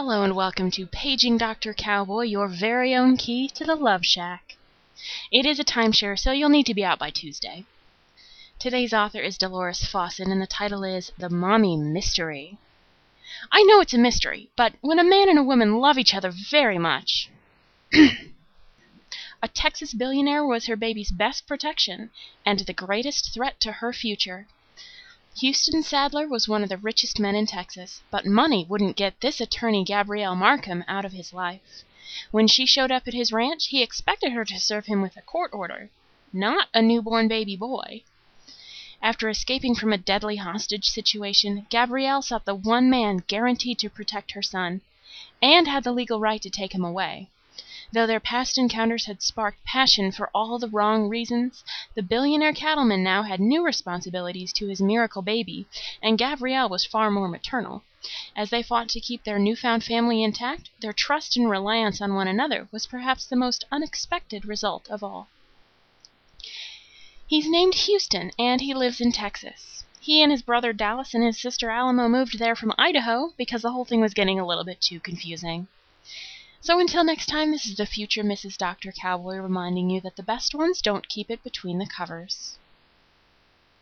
Hello and welcome to Paging Dr. Cowboy, your very own key to the Love Shack. It is a timeshare, so you'll need to be out by Tuesday. Today's author is Delores Fossen, and the title is The Mommy Mystery. I know it's a mystery, but when a man and a woman love each other very much. a Texas billionaire was her baby's best protection and the greatest threat to her future. Houston Sadler was one of the richest men in Texas, but money wouldn't get this attorney Gabrielle Markham out of his life. When she showed up at his ranch he expected her to serve him with a court order, not a newborn baby boy. After escaping from a deadly hostage situation, Gabrielle sought the one man guaranteed to protect her son, and had the legal right to take him away. Though their past encounters had sparked passion for all the wrong reasons, the billionaire cattleman now had new responsibilities to his miracle baby, and Gabrielle was far more maternal. As they fought to keep their new found family intact, their trust and reliance on one another was perhaps the most unexpected result of all. He's named Houston, and he lives in Texas. He and his brother Dallas and his sister Alamo moved there from Idaho because the whole thing was getting a little bit too confusing. So until next time, this is the future Mrs. Dr. Cowboy reminding you that the best ones don't keep it between the covers.